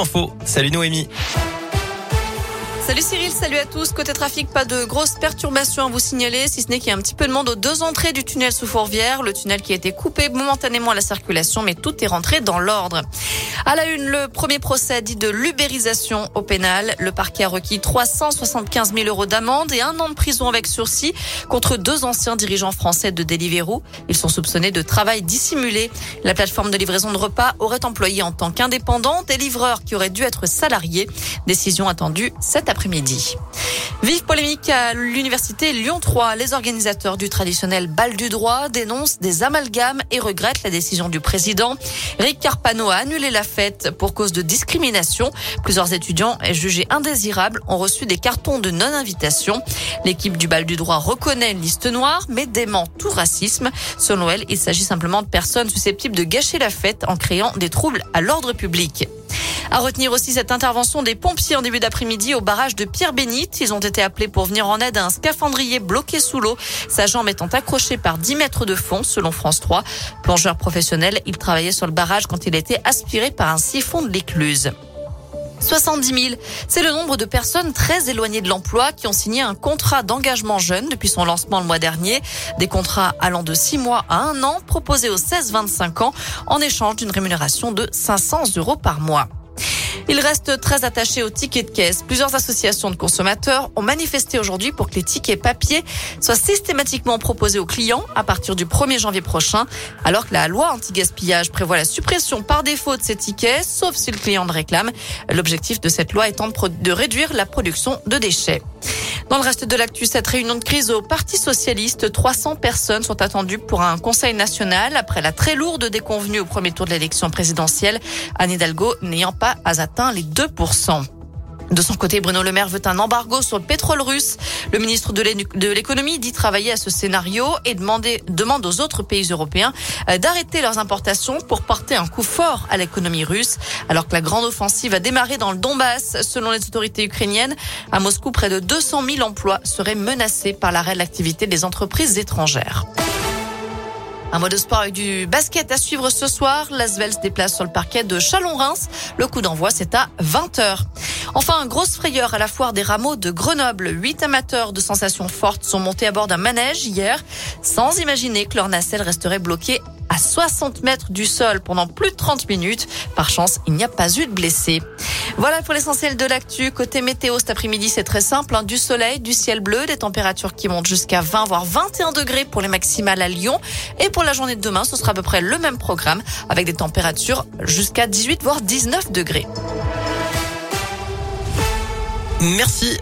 Info. Salut Noémie. Salut Cyril, salut à tous. Côté trafic, pas de grosses perturbations à vous signaler, si ce n'est qu'il y a un petit peu de monde aux deux entrées du tunnel sous Fourvière. Le tunnel qui a été coupé momentanément à la circulation, mais tout est rentré dans l'ordre. À la une, le premier procès dit de l'ubérisation au pénal. Le parquet a requis 375 000 euros d'amende et un an de prison avec sursis contre deux anciens dirigeants français de Deliveroo. Ils sont soupçonnés de travail dissimulé. La plateforme de livraison de repas aurait employé en tant qu'indépendant des livreurs qui auraient dû être salariés. Décision attendue cet après-midi. Vive polémique à l'université Lyon 3. Les organisateurs du traditionnel bal du droit dénoncent des amalgames et regrettent la décision du président. Rick Carpano a annulé la fête pour cause de discrimination. Plusieurs étudiants jugés indésirables ont reçu des cartons de non-invitation. L'équipe du bal du droit reconnaît une liste noire, mais dément tout racisme. Selon elle, il s'agit simplement de personnes susceptibles de gâcher la fête en créant des troubles à l'ordre public. À retenir aussi cette intervention des pompiers en début d'après-midi au barrage de Pierre-Bénite. Ils ont été appelés pour venir en aide à un scaphandrier bloqué sous l'eau, sa jambe étant accrochée par 10 mètres de fond, selon France 3. Plongeur professionnel, il travaillait sur le barrage quand il a été aspiré par un siphon de l'écluse. 70 000, c'est le nombre de personnes très éloignées de l'emploi qui ont signé un contrat d'engagement jeune depuis son lancement le mois dernier. Des contrats allant de 6 mois à 1 an proposés aux 16-25 ans en échange d'une rémunération de 500 euros par mois. Il reste très attaché aux tickets de caisse. Plusieurs associations de consommateurs ont manifesté aujourd'hui pour que les tickets papier soient systématiquement proposés aux clients à partir du 1er janvier prochain, alors que la loi anti-gaspillage prévoit la suppression par défaut de ces tickets, sauf si le client le réclame. L'objectif de cette loi étant de réduire la production de déchets. Dans le reste de l'actu, cette réunion de crise au Parti socialiste, 300 personnes sont attendues pour un conseil national après la très lourde déconvenue au premier tour de l'élection présidentielle, Anne Hidalgo n'ayant pas atteint les 2%. De son côté, Bruno Le Maire veut un embargo sur le pétrole russe. Le ministre de l'économie dit travailler à ce scénario et demander, demande aux autres pays européens euh, d'arrêter leurs importations pour porter un coup fort à l'économie russe. Alors que la grande offensive a démarré dans le Donbass, selon les autorités ukrainiennes, à Moscou, près de 200 000 emplois seraient menacés par l'arrêt de l'activité des entreprises étrangères. Un mot de sport avec du basket à suivre ce soir. L'Asvel se déplace sur le parquet de Chalon-Reims. Le coup d'envoi, c'est à 20h. Enfin, grosse frayeur à la foire des rameaux de Grenoble. Huit amateurs de sensations fortes sont montés à bord d'un manège hier, sans imaginer que leur nacelle resterait bloquée à 60 mètres du sol pendant plus de 30 minutes. Par chance, il n'y a pas eu de blessés. Voilà pour l'essentiel de l'actu. Côté météo cet après-midi, c'est très simple. Hein. Du soleil, du ciel bleu, des températures qui montent jusqu'à 20 voire 21 degrés pour les maximales à Lyon. Et pour la journée de demain, ce sera à peu près le même programme avec des températures jusqu'à 18 voire 19 degrés. Merci.